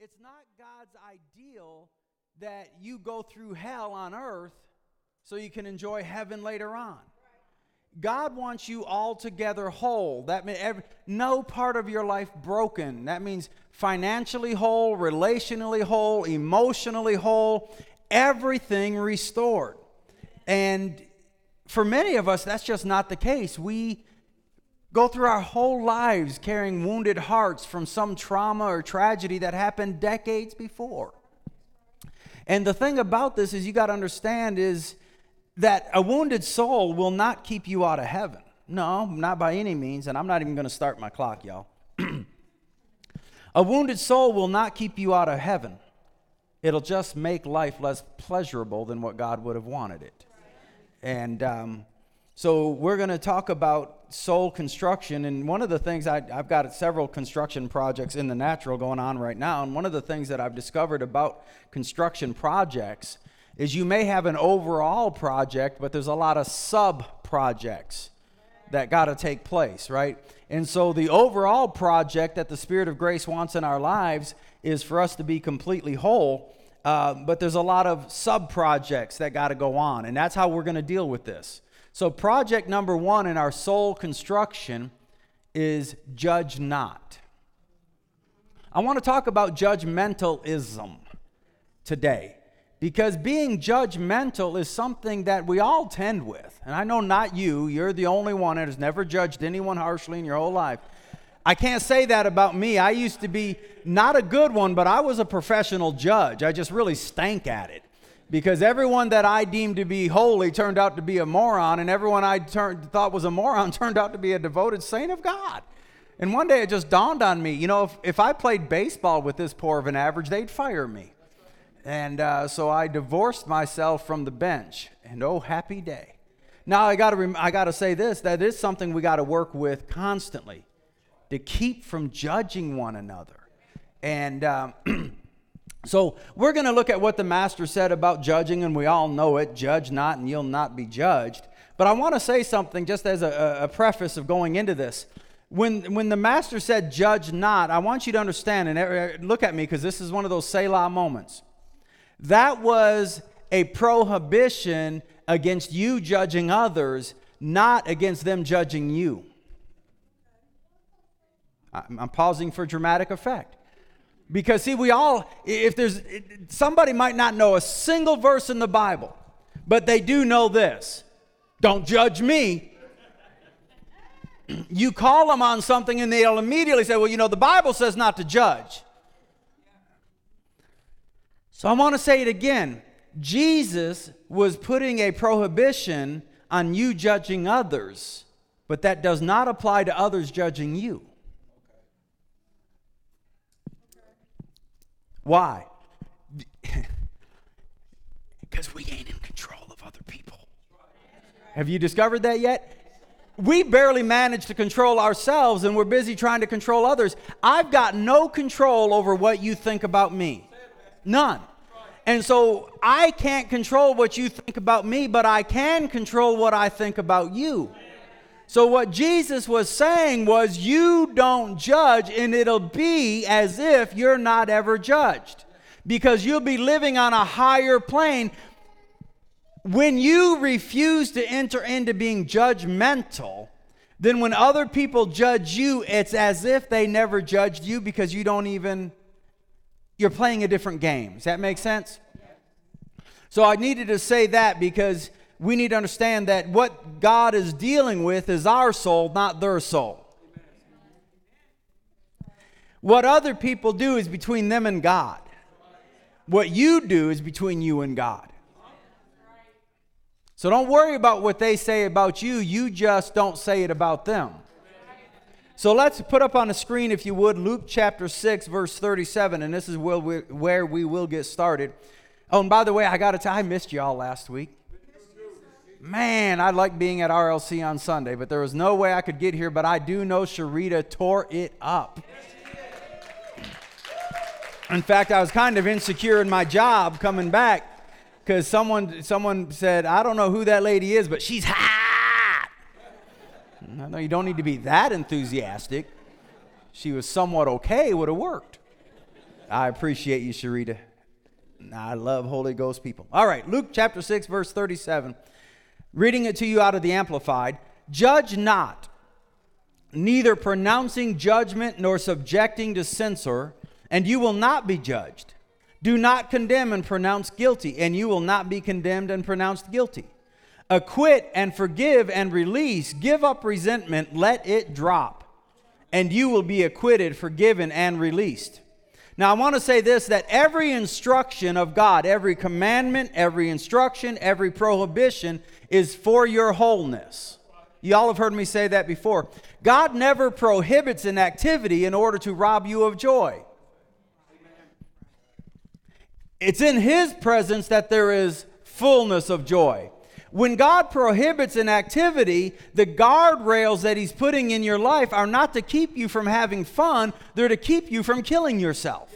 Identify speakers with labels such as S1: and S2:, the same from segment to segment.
S1: it's not God's ideal that you go through hell on earth so you can enjoy heaven later on. God wants you all together whole. That means no part of your life broken. That means financially whole, relationally whole, emotionally whole, everything restored. And for many of us, that's just not the case. We go through our whole lives carrying wounded hearts from some trauma or tragedy that happened decades before. And the thing about this is you got to understand is that a wounded soul will not keep you out of heaven. No, not by any means, and I'm not even going to start my clock, y'all. a wounded soul will not keep you out of heaven. It'll just make life less pleasurable than what God would have wanted it. And um, so we're going to talk about soul construction. And one of the things I, have got several construction projects in the natural going on right now. And one of the things that I've discovered about construction projects is you may have an overall project, but there's a lot of sub projects that got to take place, right? And so the overall project that the Spirit of grace wants in our lives is for us to be completely whole. Uh, but there's a lot of sub projects that got to go on, and that's how we're going to deal with this. So, project number one in our soul construction is judge not. I want to talk about judgmentalism today because being judgmental is something that we all tend with. And I know not you, you're the only one that has never judged anyone harshly in your whole life. I can't say that about me. I used to be not a good one, but I was a professional judge. I just really stank at it. Because everyone that I deemed to be holy turned out to be a moron, and everyone I turned, thought was a moron turned out to be a devoted saint of God. And one day it just dawned on me you know, if, if I played baseball with this poor of an average, they'd fire me. And uh, so I divorced myself from the bench, and oh, happy day. Now I got to rem- I got to say this that is something we got to work with constantly to keep from judging one another. And um, so we're going to look at what the master said about judging, and we all know it judge not, and you'll not be judged. But I want to say something just as a, a preface of going into this. When, when the master said, judge not, I want you to understand, and look at me because this is one of those Selah moments. That was a prohibition against you judging others, not against them judging you. I'm pausing for dramatic effect. Because, see, we all, if there's, somebody might not know a single verse in the Bible, but they do know this don't judge me. You call them on something and they'll immediately say, well, you know, the Bible says not to judge. So I want to say it again. Jesus was putting a prohibition on you judging others, but that does not apply to others judging you. Why? Because we ain't in control of other people. Have you discovered that yet? We barely manage to control ourselves and we're busy trying to control others. I've got no control over what you think about me. None. And so I can't control what you think about me, but I can control what I think about you. So, what Jesus was saying was, you don't judge, and it'll be as if you're not ever judged because you'll be living on a higher plane. When you refuse to enter into being judgmental, then when other people judge you, it's as if they never judged you because you don't even, you're playing a different game. Does that make sense? So, I needed to say that because we need to understand that what God is dealing with is our soul, not their soul. What other people do is between them and God. What you do is between you and God. So don't worry about what they say about you, you just don't say it about them. So let's put up on the screen, if you would, Luke chapter 6, verse 37, and this is where we will get started. Oh, and by the way, I got to tell I missed you all last week man, I like being at RLC on Sunday, but there was no way I could get here. But I do know Sharita tore it up. In fact, I was kind of insecure in my job coming back because someone someone said, I don't know who that lady is, but she's hot. No, you don't need to be that enthusiastic. She was somewhat okay, would have worked. I appreciate you, Sharita. I love Holy Ghost people. All right, Luke chapter 6, verse 37. Reading it to you out of the Amplified. Judge not, neither pronouncing judgment nor subjecting to censor, and you will not be judged. Do not condemn and pronounce guilty, and you will not be condemned and pronounced guilty. Acquit and forgive and release. Give up resentment, let it drop, and you will be acquitted, forgiven, and released. Now, I want to say this that every instruction of God, every commandment, every instruction, every prohibition is for your wholeness. Y'all have heard me say that before. God never prohibits an activity in order to rob you of joy. It's in His presence that there is fullness of joy. When God prohibits an activity, the guardrails that He's putting in your life are not to keep you from having fun, they're to keep you from killing yourself.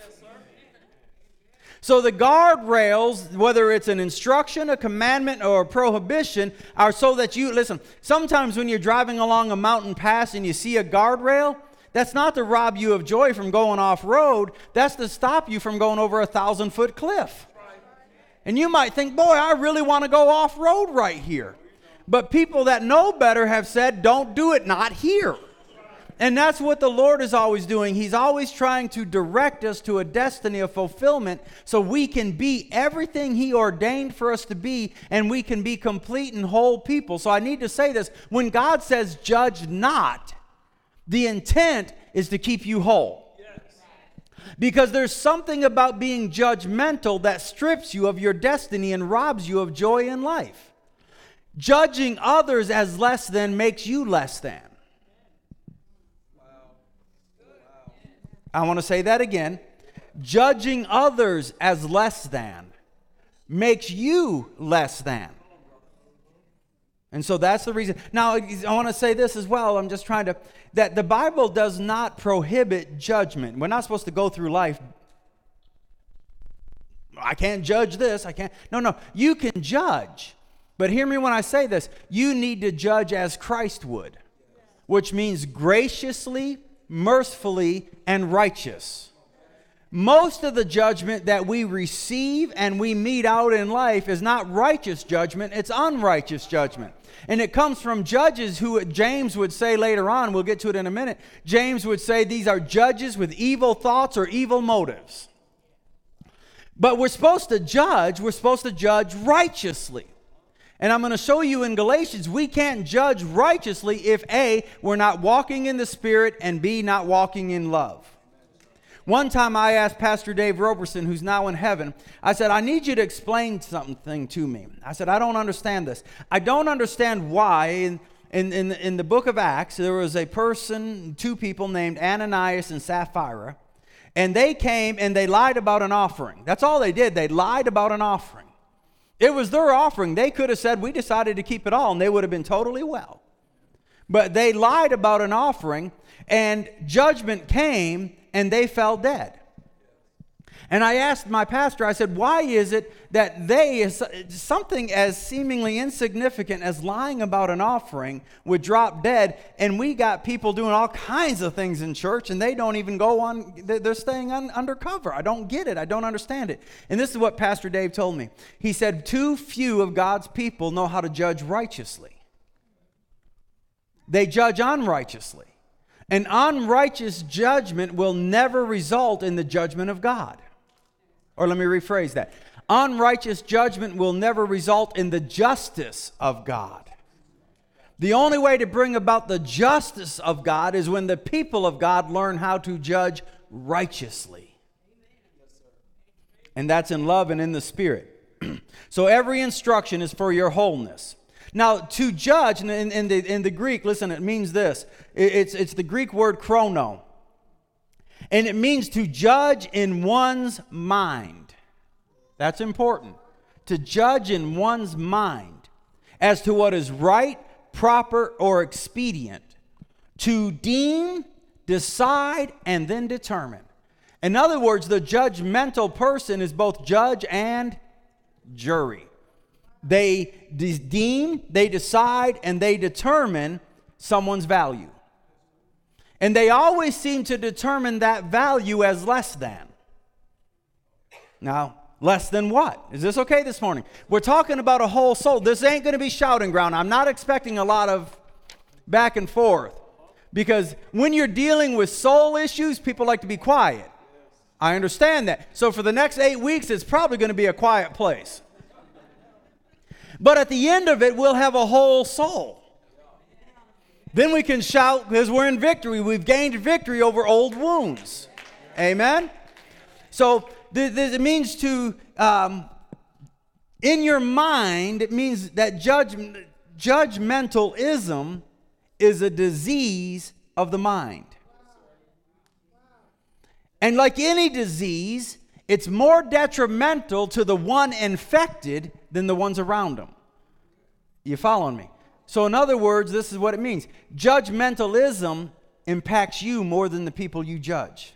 S1: so the guardrails, whether it's an instruction, a commandment, or a prohibition, are so that you listen. Sometimes when you're driving along a mountain pass and you see a guardrail, that's not to rob you of joy from going off road, that's to stop you from going over a thousand foot cliff. And you might think, boy, I really want to go off road right here. But people that know better have said, don't do it, not here. And that's what the Lord is always doing. He's always trying to direct us to a destiny of fulfillment so we can be everything He ordained for us to be and we can be complete and whole people. So I need to say this when God says, judge not, the intent is to keep you whole. Because there's something about being judgmental that strips you of your destiny and robs you of joy in life. Judging others as less than makes you less than. I want to say that again. Judging others as less than makes you less than. And so that's the reason. Now, I want to say this as well. I'm just trying to, that the Bible does not prohibit judgment. We're not supposed to go through life. I can't judge this. I can't. No, no. You can judge. But hear me when I say this. You need to judge as Christ would, which means graciously, mercifully, and righteous most of the judgment that we receive and we mete out in life is not righteous judgment, it's unrighteous judgment. And it comes from judges who James would say later on, we'll get to it in a minute. James would say these are judges with evil thoughts or evil motives. But we're supposed to judge, we're supposed to judge righteously. And I'm going to show you in Galatians, we can't judge righteously if A, we're not walking in the Spirit, and B, not walking in love. One time I asked Pastor Dave Roberson, who's now in heaven, I said, I need you to explain something to me. I said, I don't understand this. I don't understand why in, in, in, in the book of Acts there was a person, two people named Ananias and Sapphira, and they came and they lied about an offering. That's all they did. They lied about an offering. It was their offering. They could have said, We decided to keep it all, and they would have been totally well. But they lied about an offering, and judgment came and they fell dead. And I asked my pastor, I said, why is it that they, something as seemingly insignificant as lying about an offering, would drop dead, and we got people doing all kinds of things in church, and they don't even go on, they're staying un, undercover. I don't get it. I don't understand it. And this is what Pastor Dave told me. He said, Too few of God's people know how to judge righteously, they judge unrighteously. An unrighteous judgment will never result in the judgment of God. Or let me rephrase that unrighteous judgment will never result in the justice of God. The only way to bring about the justice of God is when the people of God learn how to judge righteously. And that's in love and in the Spirit. so every instruction is for your wholeness. Now, to judge in, in, the, in the Greek, listen, it means this it's, it's the Greek word krino. And it means to judge in one's mind. That's important. To judge in one's mind as to what is right, proper, or expedient. To deem, decide, and then determine. In other words, the judgmental person is both judge and jury. They deem, they decide, and they determine someone's value. And they always seem to determine that value as less than. Now, less than what? Is this okay this morning? We're talking about a whole soul. This ain't going to be shouting ground. I'm not expecting a lot of back and forth because when you're dealing with soul issues, people like to be quiet. I understand that. So for the next eight weeks, it's probably going to be a quiet place. But at the end of it, we'll have a whole soul. Then we can shout because we're in victory. We've gained victory over old wounds. Amen? So th- th- it means to, um, in your mind, it means that judgmentalism is a disease of the mind. And like any disease, it's more detrimental to the one infected than the ones around them. You following me? So, in other words, this is what it means judgmentalism impacts you more than the people you judge.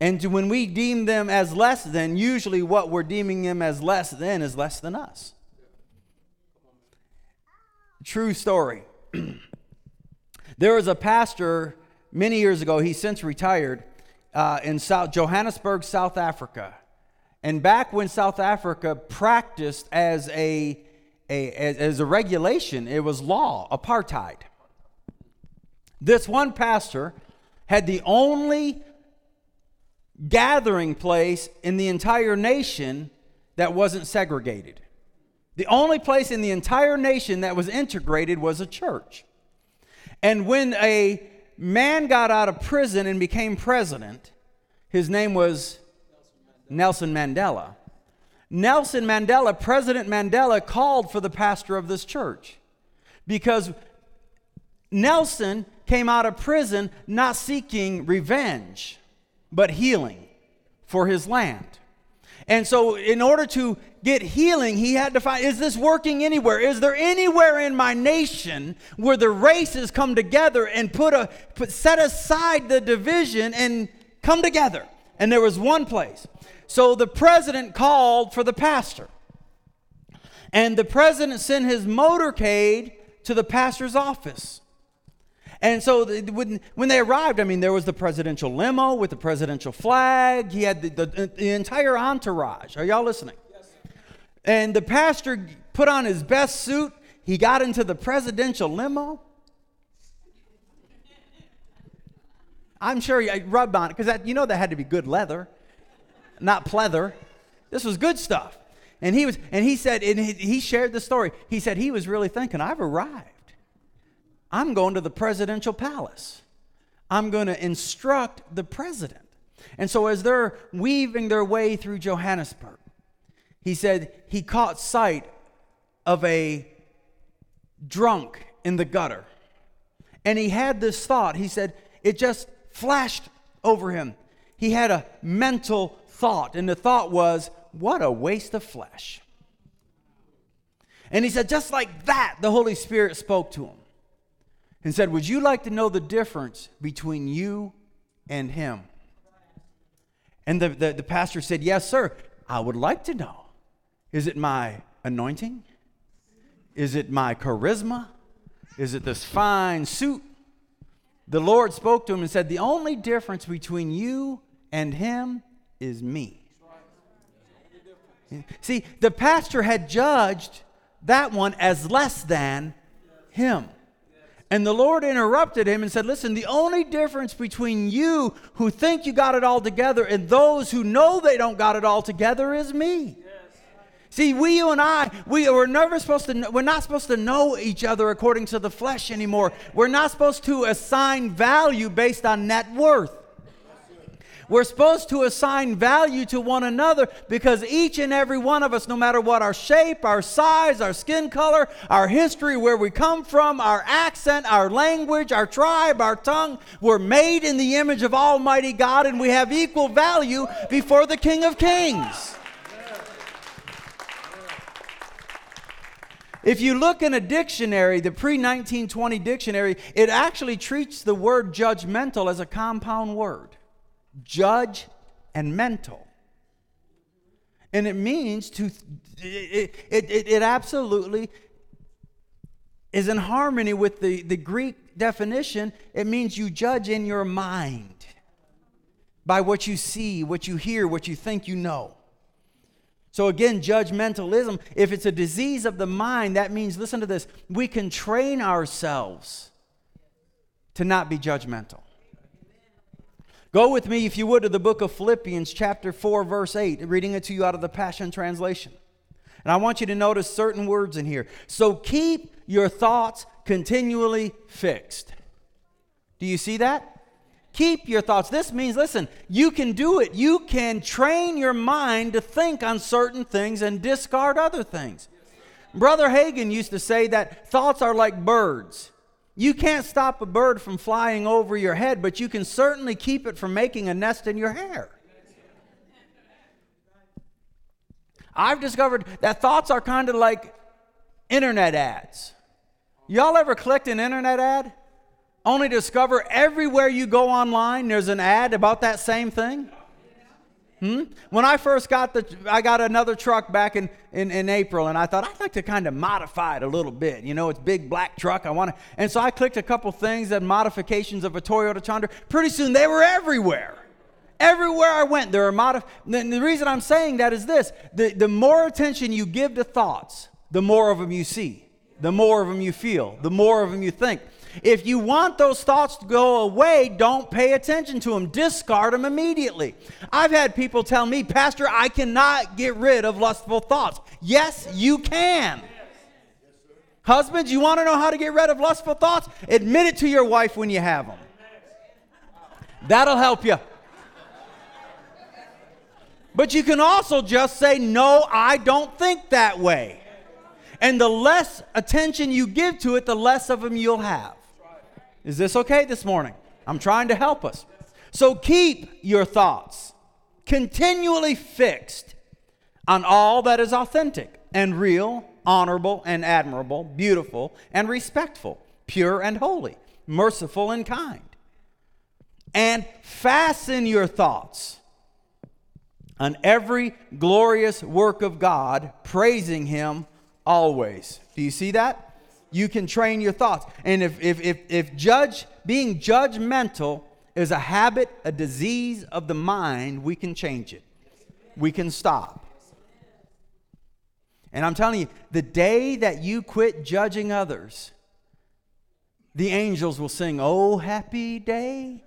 S1: And when we deem them as less than, usually what we're deeming them as less than is less than us. True story. there was a pastor many years ago, he's since retired, uh, in South, Johannesburg, South Africa. And back when South Africa practiced as a, a as, as a regulation, it was law, apartheid. This one pastor had the only gathering place in the entire nation that wasn't segregated. The only place in the entire nation that was integrated was a church. And when a man got out of prison and became president, his name was Nelson Mandela. Nelson Mandela, President Mandela, called for the pastor of this church because Nelson came out of prison not seeking revenge, but healing for his land. And so, in order to get healing, he had to find is this working anywhere? Is there anywhere in my nation where the races come together and put a put, set aside the division and come together? And there was one place. So the president called for the pastor. And the president sent his motorcade to the pastor's office. And so when, when they arrived, I mean, there was the presidential limo with the presidential flag. He had the, the, the entire entourage. Are y'all listening? Yes. And the pastor put on his best suit. He got into the presidential limo. I'm sure he uh, rubbed on it because you know that had to be good leather, not pleather. This was good stuff. And he was, and he said, and he, he shared the story. He said he was really thinking, I've arrived. I'm going to the presidential palace. I'm going to instruct the president. And so, as they're weaving their way through Johannesburg, he said he caught sight of a drunk in the gutter. And he had this thought. He said, it just flashed over him. He had a mental thought, and the thought was, what a waste of flesh. And he said, just like that, the Holy Spirit spoke to him and said, Would you like to know the difference between you and him? And the, the, the, pastor said, Yes, sir. I would like to know. Is it my anointing? Is it my charisma? Is it this fine suit? The Lord spoke to him and said, The only difference between you and him is me. See, the pastor had judged that one as less than him. And the Lord interrupted him and said, Listen, the only difference between you who think you got it all together and those who know they don't got it all together is me. See, we, you and I, we, we're never supposed to, we're not supposed to know each other according to the flesh anymore. We're not supposed to assign value based on net worth. We're supposed to assign value to one another because each and every one of us, no matter what our shape, our size, our skin color, our history, where we come from, our accent, our language, our tribe, our tongue, we're made in the image of Almighty God and we have equal value before the King of Kings. If you look in a dictionary, the pre 1920 dictionary, it actually treats the word judgmental as a compound word judge, and mental. And it means to, it, it, it, absolutely is in harmony with the, the Greek definition. It means you judge in your mind. by what you see, what you hear, what you think you know. So, again, judgmentalism, if it's a disease of the mind, that means, listen to this, we can train ourselves to not be judgmental. Go with me, if you would, to the book of Philippians, chapter 4, verse 8, reading it to you out of the Passion Translation. And I want you to notice certain words in here. So keep your thoughts continually fixed. Do you see that? Keep your thoughts. This means, listen, you can do it. You can train your mind to think on certain things and discard other things. Brother Hagin used to say that thoughts are like birds. You can't stop a bird from flying over your head, but you can certainly keep it from making a nest in your hair. I've discovered that thoughts are kind of like internet ads. Y'all ever clicked an internet ad? Only discover everywhere you go online there's an ad about that same thing? Hmm? When I first got the, I got another truck back in, in, in April, and I thought I'd like to kind of modify it a little bit. You know, it's big black truck. I want to, and so I clicked a couple things and modifications of a Toyota Tundra. Pretty soon they were everywhere. Everywhere I went, there are modif. The reason I'm saying that is this: the, the more attention you give to thoughts, the more of them you see, the more of them you feel, the more of them you think. If you want those thoughts to go away, don't pay attention to them. Discard them immediately. I've had people tell me, Pastor, I cannot get rid of lustful thoughts. Yes, you can. Husbands, you want to know how to get rid of lustful thoughts? Admit it to your wife when you have them. That'll help you. But you can also just say, No, I don't think that way. And the less attention you give to it, the less of them you'll have. Is this okay this morning? I'm trying to help us. So keep your thoughts continually fixed on all that is authentic and real, honorable and admirable, beautiful and respectful, pure and holy, merciful and kind. And fasten your thoughts on every glorious work of God, praising Him always. Do you see that? You can train your thoughts. And if, if, if, if judge, being judgmental is a habit, a disease of the mind, we can change it. We can stop. And I'm telling you, the day that you quit judging others, the angels will sing, Oh, happy day.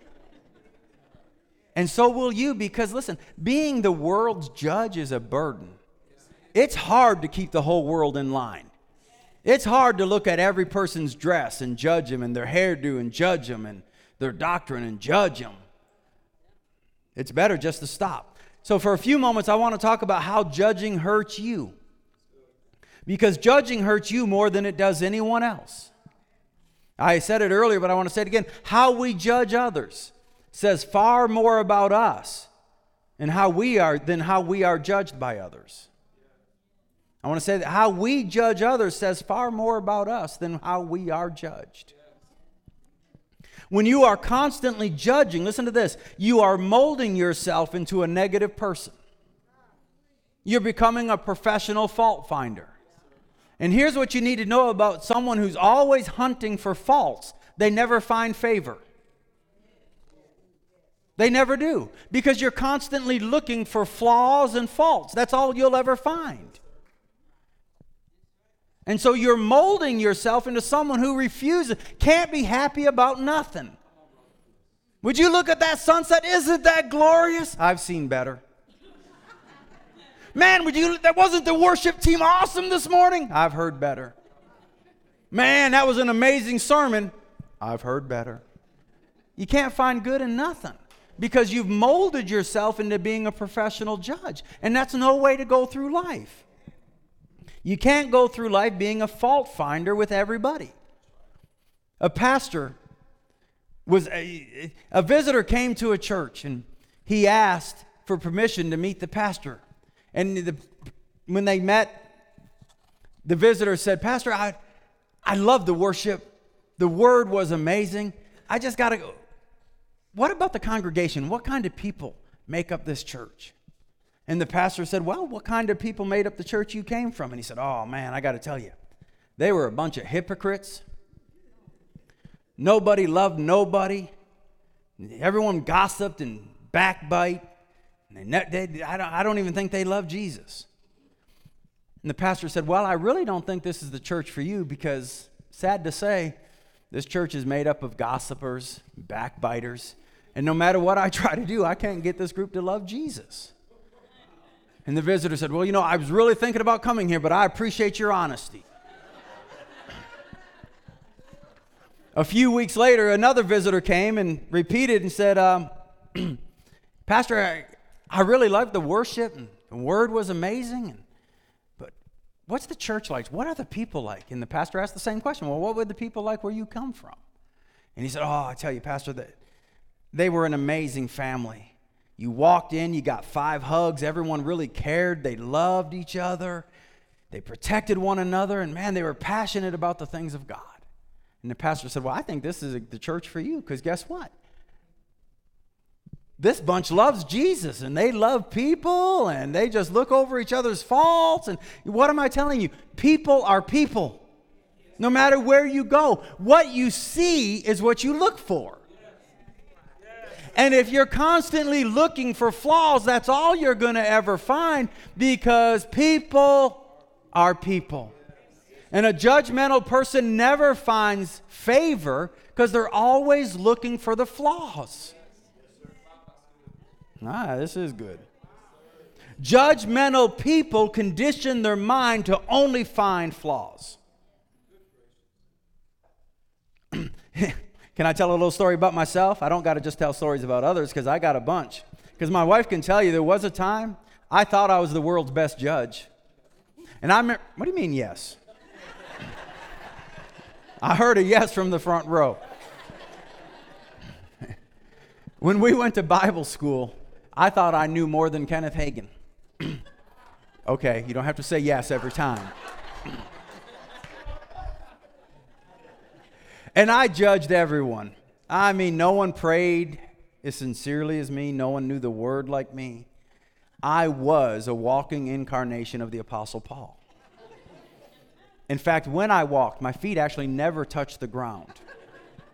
S1: And so will you, because listen, being the world's judge is a burden. It's hard to keep the whole world in line. It's hard to look at every person's dress and judge them and their hairdo and judge them and their doctrine and judge them. It's better just to stop. So, for a few moments, I want to talk about how judging hurts you. Because judging hurts you more than it does anyone else. I said it earlier, but I want to say it again. How we judge others says far more about us and how we are than how we are judged by others. I want to say that how we judge others says far more about us than how we are judged. When you are constantly judging, listen to this, you are molding yourself into a negative person. You're becoming a professional fault finder. And here's what you need to know about someone who's always hunting for faults they never find favor. They never do because you're constantly looking for flaws and faults. That's all you'll ever find. And so you're molding yourself into someone who refuses, can't be happy about nothing. Would you look at that sunset? Isn't that glorious? I've seen better. Man, would you that wasn't the worship team awesome this morning? I've heard better. Man, that was an amazing sermon. I've heard better. You can't find good in nothing because you've molded yourself into being a professional judge. And that's no way to go through life. You can't go through life being a fault finder with everybody. A pastor was a, a visitor came to a church and he asked for permission to meet the pastor. And the, when they met, the visitor said, Pastor, I, I love the worship. The word was amazing. I just got to go. What about the congregation? What kind of people make up this church? And the pastor said, Well, what kind of people made up the church you came from? And he said, Oh, man, I got to tell you, they were a bunch of hypocrites. Nobody loved nobody. Everyone gossiped and backbite. And they, they, I, don't, I don't even think they love Jesus. And the pastor said, Well, I really don't think this is the church for you because, sad to say, this church is made up of gossipers, backbiters, and no matter what I try to do, I can't get this group to love Jesus. And the visitor said, Well, you know, I was really thinking about coming here, but I appreciate your honesty. A few weeks later, another visitor came and repeated and said, um, Pastor, I, I really loved the worship, and the word was amazing. And What's the church like? What are the people like? And the pastor asked the same question. Well, what were the people like where you come from? And he said, Oh, I tell you, Pastor, that they were an amazing family. You walked in, you got five hugs. Everyone really cared. They loved each other. They protected one another. And man, they were passionate about the things of God. And the pastor said, Well, I think this is the church for you because guess what? this bunch loves Jesus and they love people and they just look over each other's faults. And what am I telling you? People are people. No matter where you go, what you see is what you look for. And if you're constantly looking for flaws, that's all you're going to ever find because people are people. And a judgmental person never finds favor because they're always looking for the flaws. Ah, this is good. Judgmental people condition their mind to only find flaws. Can I tell a little story about myself? I don't got to just tell stories about others because I got a bunch. Because my wife can tell you there was a time I thought I was the world's best judge. And I what do you mean, yes? I heard a yes from the front row. when we went to Bible school, I thought I knew more than Kenneth Hagin. okay, you don't have to say yes every time. And I judged everyone. I mean, no one prayed as sincerely as me, no one knew the word like me. I was a walking incarnation of the Apostle Paul. In fact, when I walked, my feet actually never touched the ground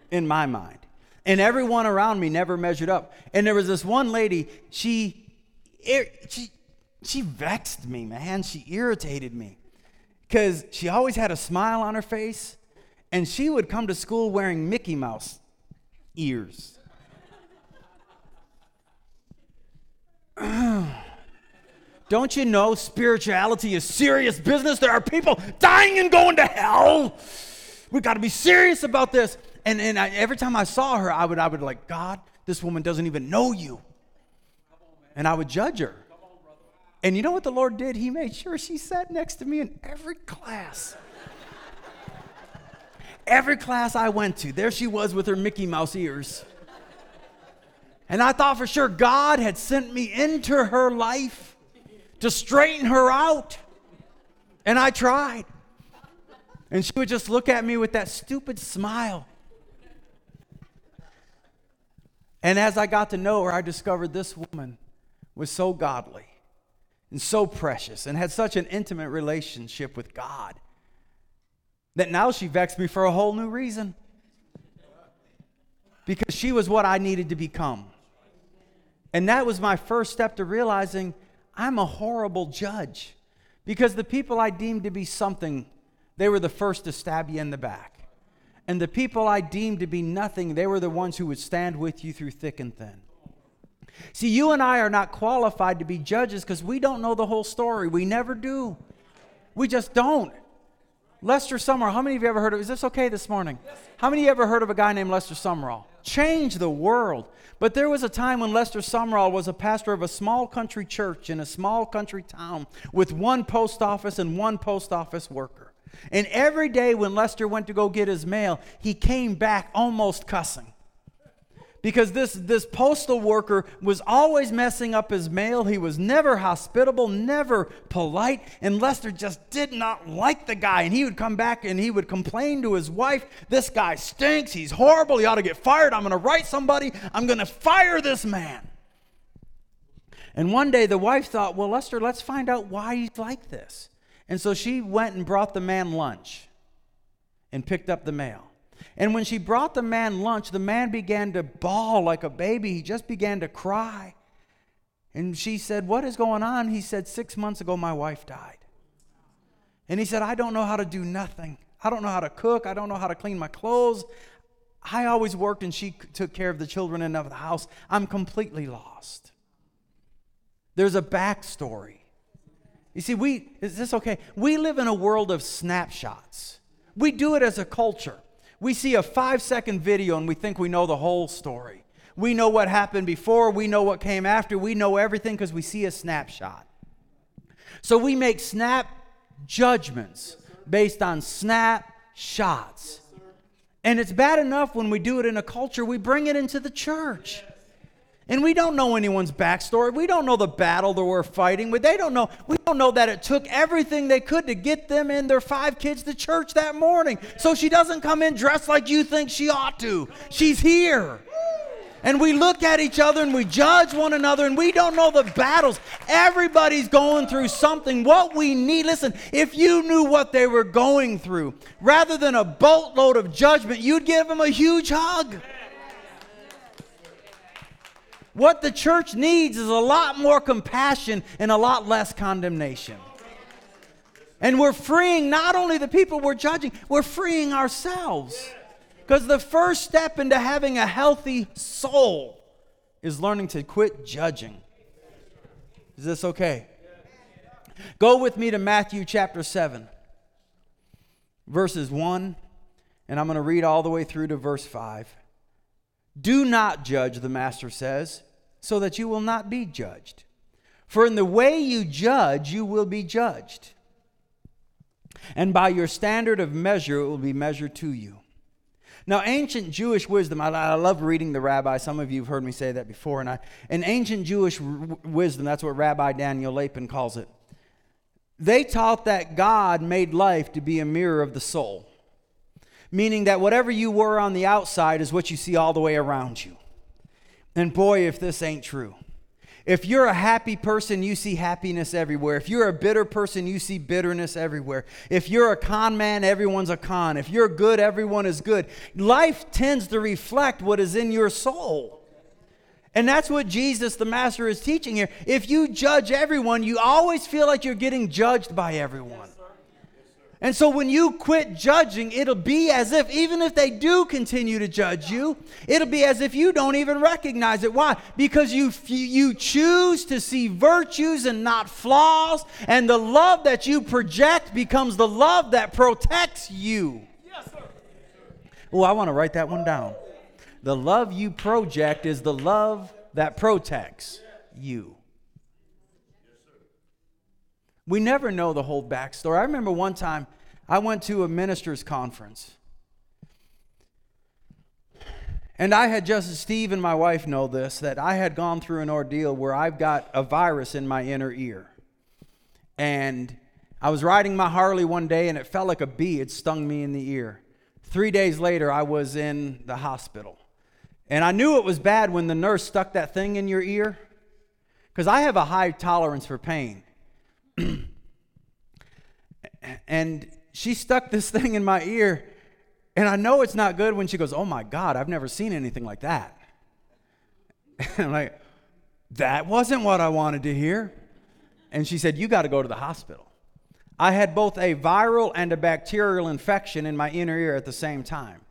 S1: in my mind. And everyone around me never measured up. And there was this one lady, she, she, she vexed me, man. She irritated me because she always had a smile on her face, and she would come to school wearing Mickey Mouse ears. Don't you know spirituality is serious business? There are people dying and going to hell. We got to be serious about this. And, and I, every time I saw her, I would, I would like, God, this woman doesn't even know you. And I would judge her. And you know what the Lord did? He made sure she sat next to me in every class. Every class I went to, there she was with her Mickey Mouse ears. And I thought for sure God had sent me into her life to straighten her out. And I tried. And she would just look at me with that stupid smile. And as I got to know her, I discovered this woman was so godly and so precious and had such an intimate relationship with God that now she vexed me for a whole new reason. Because she was what I needed to become. And that was my first step to realizing I'm a horrible judge. Because the people I deemed to be something, they were the first to stab you in the back. And the people I deemed to be nothing, they were the ones who would stand with you through thick and thin. See, you and I are not qualified to be judges because we don't know the whole story. We never do. We just don't. Lester Sumrall, how many of you ever heard of is this okay this morning? How many of you ever heard of a guy named Lester Sumrall? Changed the world. But there was a time when Lester Sumrall was a pastor of a small country church in a small country town with one post office and one post office worker. And every day when Lester went to go get his mail, he came back almost cussing. Because this, this postal worker was always messing up his mail. He was never hospitable, never polite, and Lester just did not like the guy. And he would come back and he would complain to his wife This guy stinks. He's horrible. He ought to get fired. I'm going to write somebody. I'm going to fire this man. And one day the wife thought, Well, Lester, let's find out why he's like this. And so she went and brought the man lunch and picked up the mail. And when she brought the man lunch, the man began to bawl like a baby. He just began to cry. And she said, What is going on? He said, Six months ago, my wife died. And he said, I don't know how to do nothing. I don't know how to cook. I don't know how to clean my clothes. I always worked and she took care of the children and of the house. I'm completely lost. There's a backstory. You see, we, is this okay? We live in a world of snapshots. We do it as a culture. We see a five second video and we think we know the whole story. We know what happened before, we know what came after, we know everything because we see a snapshot. So we make snap judgments based on snapshots. And it's bad enough when we do it in a culture, we bring it into the church. And we don't know anyone's backstory. We don't know the battle that we're fighting with. They don't know. We don't know that it took everything they could to get them and their five kids to church that morning. So she doesn't come in dressed like you think she ought to. She's here. And we look at each other and we judge one another and we don't know the battles. Everybody's going through something. What we need, listen, if you knew what they were going through, rather than a boatload of judgment, you'd give them a huge hug. What the church needs is a lot more compassion and a lot less condemnation. And we're freeing not only the people we're judging, we're freeing ourselves. Because the first step into having a healthy soul is learning to quit judging. Is this okay? Go with me to Matthew chapter 7, verses 1, and I'm going to read all the way through to verse 5. Do not judge, the master says, so that you will not be judged. For in the way you judge, you will be judged. And by your standard of measure, it will be measured to you. Now, ancient Jewish wisdom, I, I love reading the rabbi. Some of you have heard me say that before. And I, in ancient Jewish wisdom, that's what Rabbi Daniel Lapin calls it. They taught that God made life to be a mirror of the soul meaning that whatever you were on the outside is what you see all the way around you. And boy, if this ain't true. If you're a happy person, you see happiness everywhere. If you're a bitter person, you see bitterness everywhere. If you're a con man, everyone's a con. If you're good, everyone is good. Life tends to reflect what is in your soul. And that's what Jesus, the Master, is teaching here. If you judge everyone, you always feel like you're getting judged by everyone. And so when you quit judging, it'll be as if, even if they do continue to judge you, it'll be as if you don't even recognize it. Why? Because you, you choose to see virtues and not flaws, and the love that you project becomes the love that protects you. Oh, I want to write that one down. The love you project is the love that protects you. We never know the whole backstory. I remember one time I went to a minister's conference. And I had just, Steve and my wife know this, that I had gone through an ordeal where I've got a virus in my inner ear. And I was riding my Harley one day and it felt like a bee. It stung me in the ear. Three days later, I was in the hospital. And I knew it was bad when the nurse stuck that thing in your ear because I have a high tolerance for pain. and she stuck this thing in my ear, and I know it's not good when she goes, Oh my God, I've never seen anything like that. And I'm like, That wasn't what I wanted to hear. And she said, You got to go to the hospital. I had both a viral and a bacterial infection in my inner ear at the same time.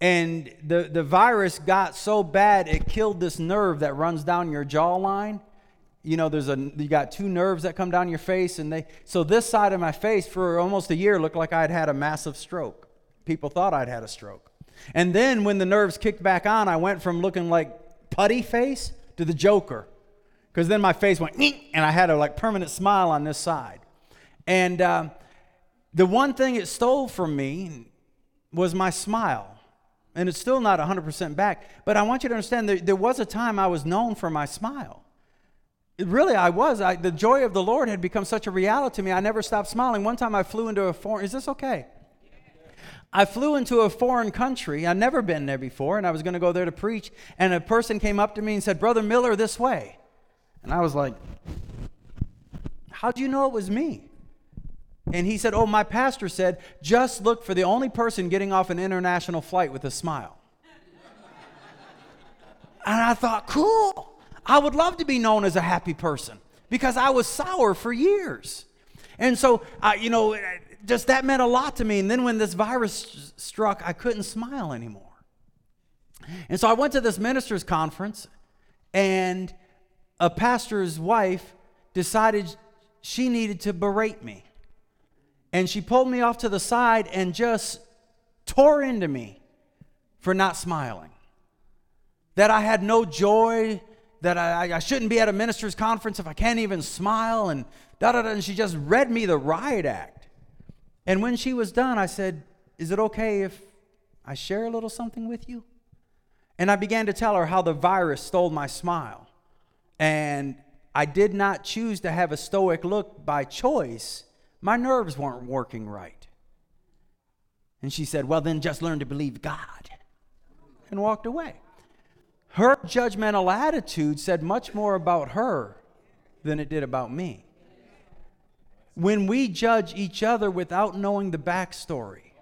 S1: And the, the virus got so bad, it killed this nerve that runs down your jawline you know there's a you got two nerves that come down your face and they so this side of my face for almost a year looked like i'd had a massive stroke. People thought i'd had a stroke. And then when the nerves kicked back on i went from looking like putty face to the joker. Because then my face went and i had a like permanent smile on this side. And uh, the one thing it stole from me was my smile. And it's still not 100% back but i want you to understand there, there was a time i was known for my smile really i was. I, the joy of the lord had become such a reality to me. I never stopped smiling. One time i flew into a foreign is this okay? I flew into a foreign country. I'd never been there before and i was going to go there to preach and a person came up to me and said brother miller this way. And i was like How do you know it was me? And he said, Oh, my pastor said, just look for the only person getting off an international flight with a smile. and I thought, cool. I would love to be known as a happy person because I was sour for years. And so, uh, you know, just that meant a lot to me. And then when this virus struck, I couldn't smile anymore. And so I went to this minister's conference, and a pastor's wife decided she needed to berate me. And she pulled me off to the side and just tore into me for not smiling. That I had no joy, that I, I shouldn't be at a minister's conference if I can't even smile, and da da da. And she just read me the riot act. And when she was done, I said, Is it okay if I share a little something with you? And I began to tell her how the virus stole my smile. And I did not choose to have a stoic look by choice. My nerves weren't working right. And she said, Well, then just learn to believe God. And walked away. Her judgmental attitude said much more about her than it did about me. When we judge each other without knowing the backstory,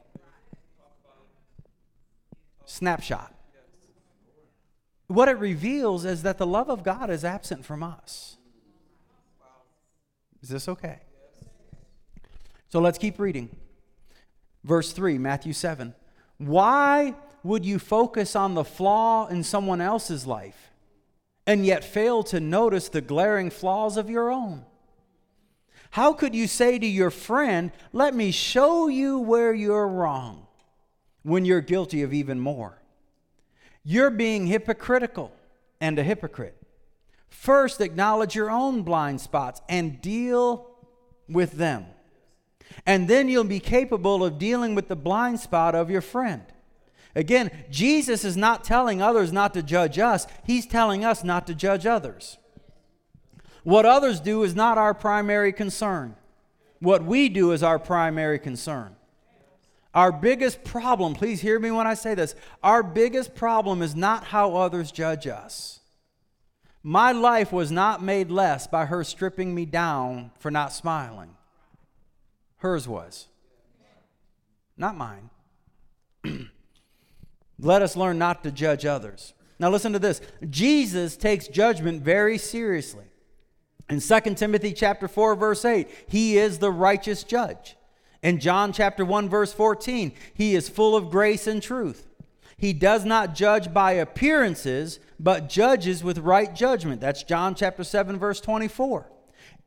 S1: snapshot what it reveals is that the love of God is absent from us. Is this okay? So let's keep reading. Verse 3, Matthew 7. Why would you focus on the flaw in someone else's life and yet fail to notice the glaring flaws of your own? How could you say to your friend, Let me show you where you're wrong, when you're guilty of even more? You're being hypocritical and a hypocrite. First, acknowledge your own blind spots and deal with them. And then you'll be capable of dealing with the blind spot of your friend. Again, Jesus is not telling others not to judge us, He's telling us not to judge others. What others do is not our primary concern. What we do is our primary concern. Our biggest problem, please hear me when I say this, our biggest problem is not how others judge us. My life was not made less by her stripping me down for not smiling. Hers was, not mine. Let us learn not to judge others. Now listen to this. Jesus takes judgment very seriously. In 2 Timothy chapter 4 verse 8, he is the righteous judge. In John chapter 1 verse 14, he is full of grace and truth. He does not judge by appearances, but judges with right judgment. That's John chapter 7 verse 24.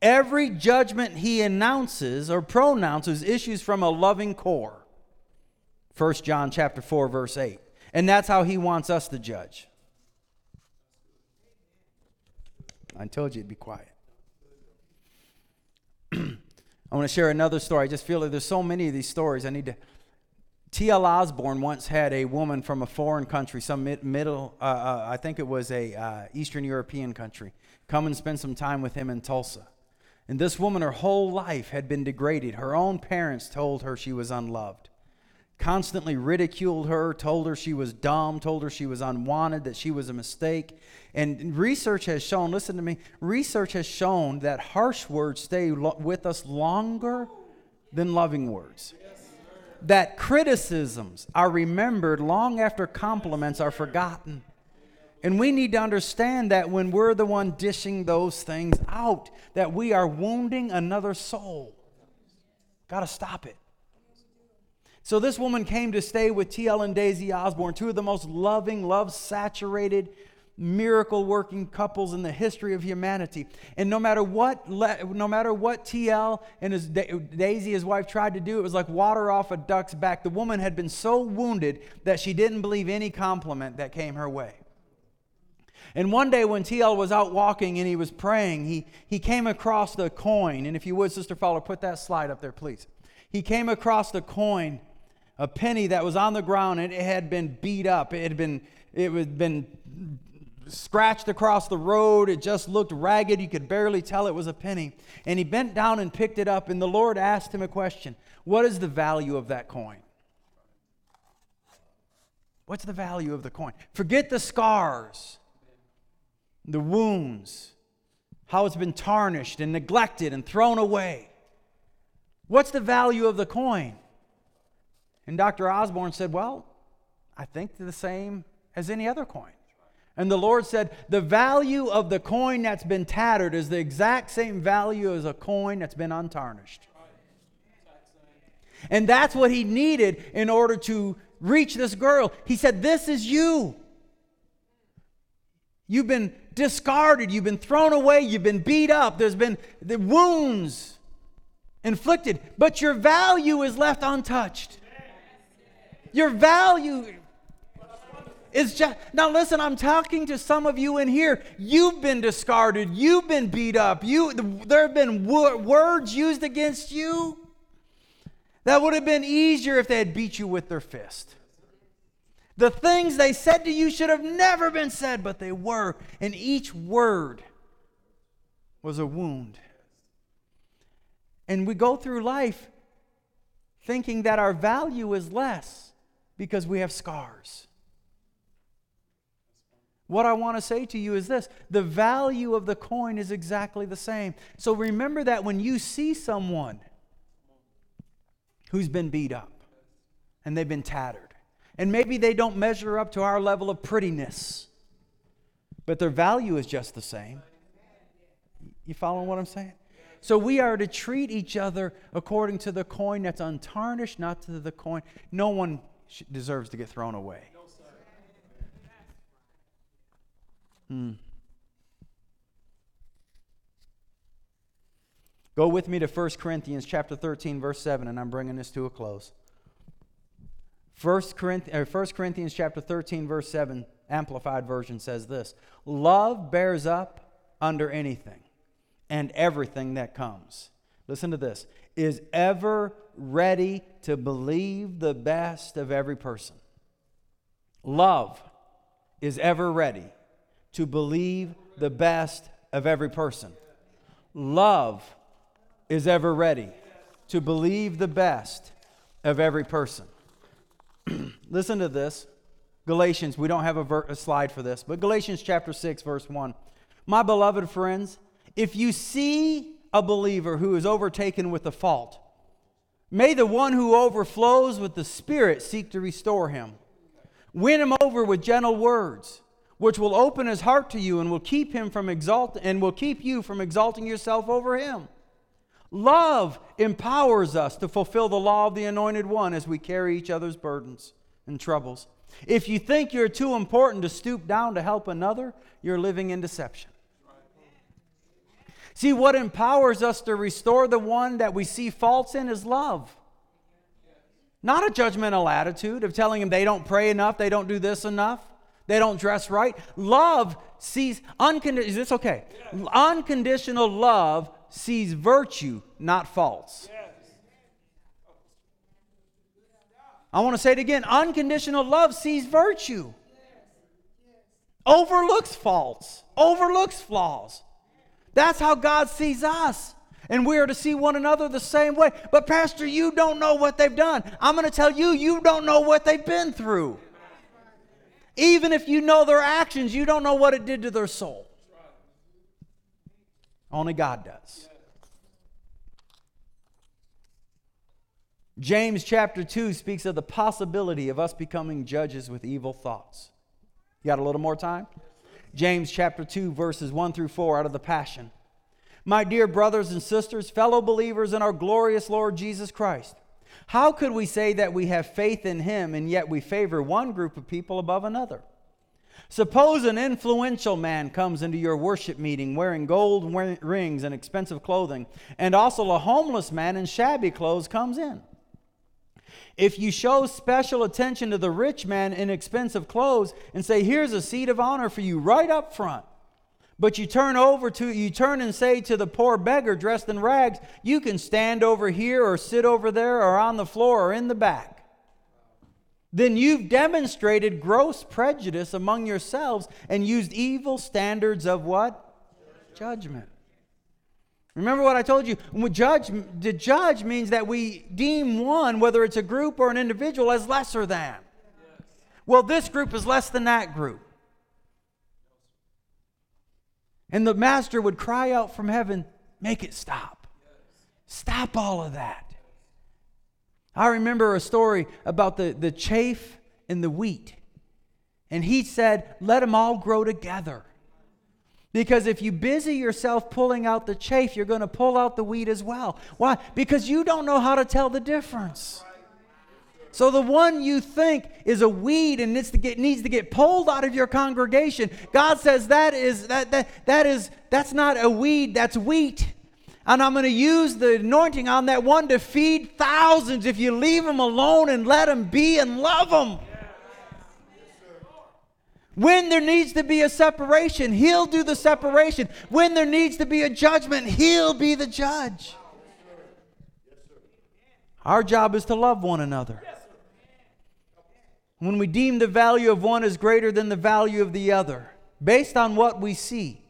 S1: Every judgment he announces or pronounces issues from a loving core. 1 John chapter 4 verse 8. And that's how he wants us to judge. I told you to be quiet. I want to share another story. I just feel like there's so many of these stories. I need to. T.L. Osborn once had a woman from a foreign country, some mid, middle, uh, uh, I think it was a uh, Eastern European country, come and spend some time with him in Tulsa. And this woman, her whole life had been degraded. Her own parents told her she was unloved constantly ridiculed her, told her she was dumb, told her she was unwanted, that she was a mistake. And research has shown, listen to me, research has shown that harsh words stay lo- with us longer than loving words. That criticisms are remembered long after compliments are forgotten. And we need to understand that when we're the one dishing those things out, that we are wounding another soul. Got to stop it. So this woman came to stay with T.L. and Daisy Osborn, two of the most loving, love saturated, miracle working couples in the history of humanity. And no matter what, no matter what T.L. and his Daisy, his wife, tried to do, it was like water off a duck's back. The woman had been so wounded that she didn't believe any compliment that came her way. And one day when TL was out walking and he was praying, he, he came across the coin. And if you would, Sister Fowler, put that slide up there, please. He came across the coin a penny that was on the ground and it had been beat up. It had been, it had been scratched across the road. It just looked ragged. You could barely tell it was a penny. And he bent down and picked it up, and the Lord asked him a question What is the value of that coin? What's the value of the coin? Forget the scars, the wounds, how it's been tarnished and neglected and thrown away. What's the value of the coin? And Dr. Osborn said, Well, I think the same as any other coin. And the Lord said, The value of the coin that's been tattered is the exact same value as a coin that's been untarnished. And that's what he needed in order to reach this girl. He said, This is you. You've been discarded, you've been thrown away, you've been beat up, there's been the wounds inflicted, but your value is left untouched. Your value is just now listen i'm talking to some of you in here. You've been discarded. You've been beat up. You there have been wo- words used against you that would have been easier if they had beat you with their fist. The things they said to you should have never been said but they were and each word was a wound. And we go through life thinking that our value is less because we have scars. What I want to say to you is this the value of the coin is exactly the same. So remember that when you see someone who's been beat up and they've been tattered, and maybe they don't measure up to our level of prettiness, but their value is just the same. You following what I'm saying? So we are to treat each other according to the coin that's untarnished, not to the coin. No one deserves to get thrown away. Hmm. Go with me to 1 Corinthians chapter 13 verse 7 and I'm bringing this to a close. 1 Corinthians, 1 Corinthians chapter 13 verse 7 amplified version says this. Love bears up under anything and everything that comes. Listen to this. Is ever ready to believe the best of every person. Love is ever ready to believe the best of every person. Love is ever ready to believe the best of every person. Listen to this. Galatians, we don't have a, ver- a, slide for this, but Galatians chapter 6, verse 1. My beloved friends, if you see a believer who is overtaken with a fault, May the one who overflows with the Spirit seek to restore him. Win him over with gentle words, which will open his heart to you and will keep him from exalt and will keep you from exalting yourself over him. Love empowers us to fulfill the law of the anointed one as we carry each other's burdens and troubles. If you think you're too important to stoop down to help another, you're living in deception. See, what empowers us to restore the one that we see faults in is love. Not a judgmental attitude of telling them they don't pray enough, they don't do this enough, they don't dress right. Love sees unconditional, is this okay? Unconditional love sees virtue, not faults. I want to say it again. Unconditional love sees virtue, overlooks faults, overlooks flaws. That's how God sees us. And we are to see one another the same way. But, Pastor, you don't know what they've done. I'm going to tell you, you don't know what they've been through. Even if you know their actions, you don't know what it did to their soul. Only God does. James chapter 2 speaks of the possibility of us becoming judges with evil thoughts. You got a little more time? James chapter 2, verses 1 through 4 out of the Passion. My dear brothers and sisters, fellow believers in our glorious Lord Jesus Christ, how could we say that we have faith in him and yet we favor one group of people above another? Suppose an influential man comes into your worship meeting wearing gold rings and expensive clothing, and also a homeless man in shabby clothes comes in. If you show special attention to the rich man in expensive clothes and say, Here's a seat of honor for you right up front, but you turn over to, you turn and say to the poor beggar dressed in rags, You can stand over here or sit over there or on the floor or in the back. Then you've demonstrated gross prejudice among yourselves and used evil standards of what? Judgment. Remember what I told you? When judge, to judge means that we deem one, whether it's a group or an individual, as lesser than. Well, this group is less than that group. And the master would cry out from heaven, Make it stop. Stop all of that. I remember a story about the, the chaff and the wheat. And he said, let them all grow together. Because if you busy yourself pulling out the chaff, you're going to pull out the wheat as well. Why? Because you don't know how to tell the difference. So the one you think is a weed and needs to get, needs to get pulled out of your congregation, God says that is that that that is that's not a weed, that's wheat. And I'm going to use the anointing on that one to feed thousands if you leave them alone and let them be and love them. When there needs to be a separation, He'll do the separation. When there needs to be a judgment, He'll be the judge. Our job is to love one another when we deem the value of one as greater than the value of the other, based on what we see.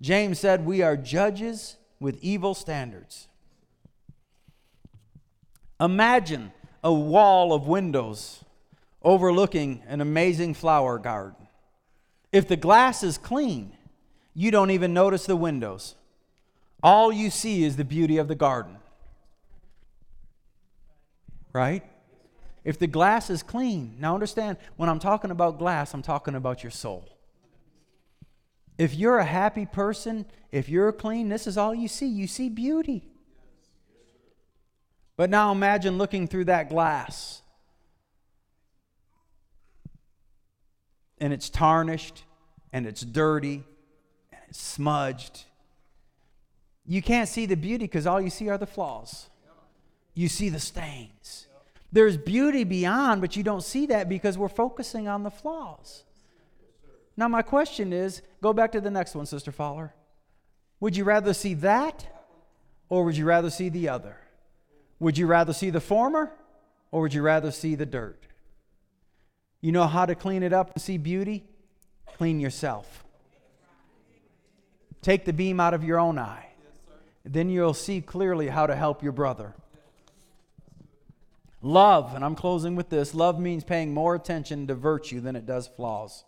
S1: James said, We are judges with evil standards. Imagine a wall of windows overlooking an amazing flower garden. If the glass is clean, you don't even notice the windows. All you see is the beauty of the garden. Right? If the glass is clean, now understand, when I'm talking about glass, I'm talking about your soul. If you're a happy person, if you're clean, this is all you see. You see beauty. But now imagine looking through that glass and it's tarnished and it's dirty and it's smudged. You can't see the beauty because all you see are the flaws. You see the stains. There's beauty beyond, but you don't see that because we're focusing on the flaws. Now, my question is go back to the next one, Sister Fowler. Would you rather see that or would you rather see the other? Would you rather see the former or would you rather see the dirt? You know how to clean it up and see beauty? Clean yourself. Take the beam out of your own eye. Then you'll see clearly how to help your brother. Love, and I'm closing with this love means paying more attention to virtue than it does flaws.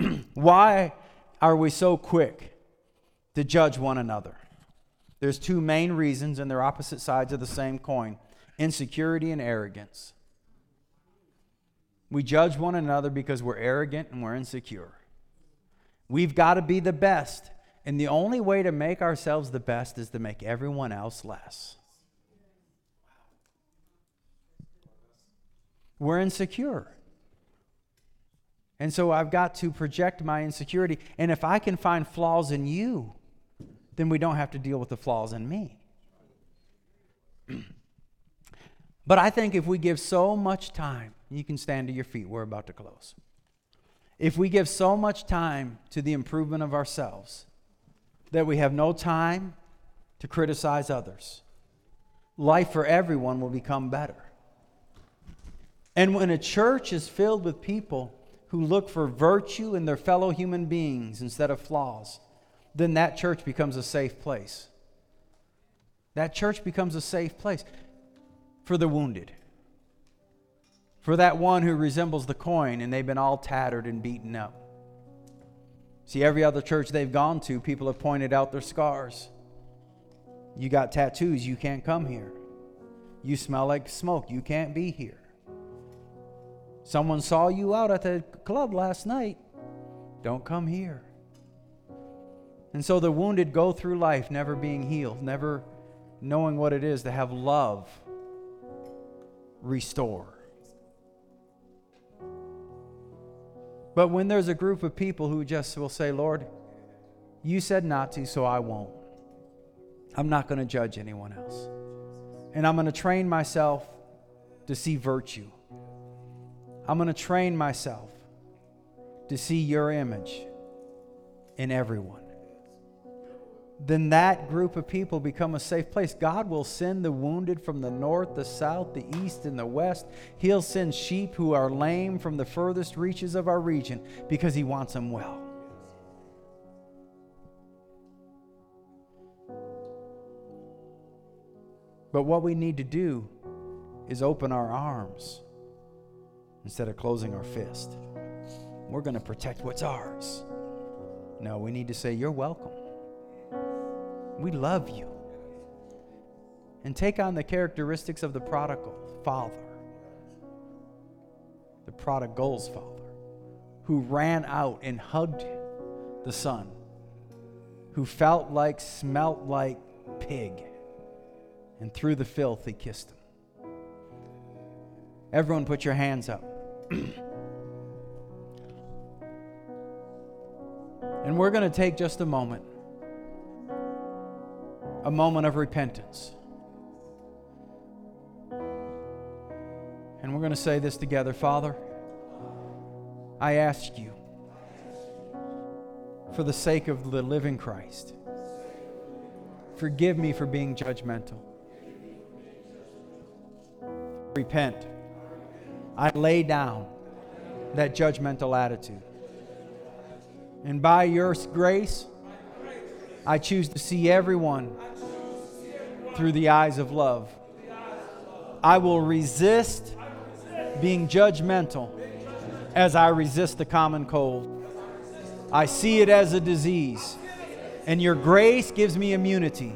S1: Why are we so quick to judge one another? There's two main reasons, and they're opposite sides of the same coin insecurity and arrogance. We judge one another because we're arrogant and we're insecure. We've got to be the best, and the only way to make ourselves the best is to make everyone else less. we're insecure. And so I've got to project my insecurity. And if I can find flaws in you, then we don't have to deal with the flaws in me. But I think if we give so much time, you can stand to your feet, we're about to close. If we give so much time to the improvement of ourselves that we have no time to criticize others, life for everyone will become better. And when a church is filled with people who look for virtue in their fellow human beings instead of flaws, then that church becomes a safe place. That church becomes a safe place for the wounded, for that one who resembles the coin and they've been all tattered and beaten up. See, every other church they've gone to, people have pointed out their scars. You got tattoos, you can't come here. You smell like smoke, you can't be here. Someone saw you out at the club last night. Don't come here. And so the wounded go through life never being healed, never knowing what it is to have love restore. But when there's a group of people who just will say, Lord, you said not to, so I won't. I'm not going to judge anyone else. And I'm going to train myself to see virtue. I'm going to train myself to see your image in everyone. Then that group of people become a safe place. God will send the wounded from the north, the south, the east, and the west. He'll send sheep who are lame from the furthest reaches of our region because He wants them well. But what we need to do is open our arms instead of closing our fist. We're going to protect what's ours. No, we need to say, You're welcome. We love you. and take on the characteristics of the prodigal father, the prodigal's father, who ran out and hugged the son, who felt like, smelt like pig, and through the filth he kissed him. Everyone, put your hands up. and we're going to take just a moment, a moment of repentance. And we're going to say this together Father, I ask you, for the sake of the living Christ, forgive me for being judgmental. Repent. I lay down that judgmental attitude. And by your grace, I choose to see everyone through the eyes of love. I will resist being judgmental as I resist the common cold. I see it as a disease, and your grace gives me immunity.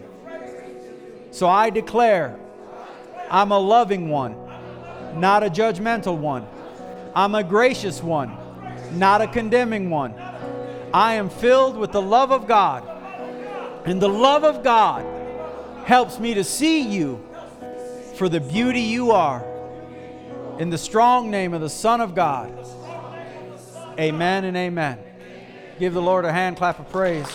S1: So I declare I'm a loving one, not a judgmental one. I'm a gracious one, not a condemning one. I am filled with the love of God, and the love of God helps me to see you for the beauty you are. In the strong name of the Son of God. Amen and amen. Give the Lord a hand clap of praise.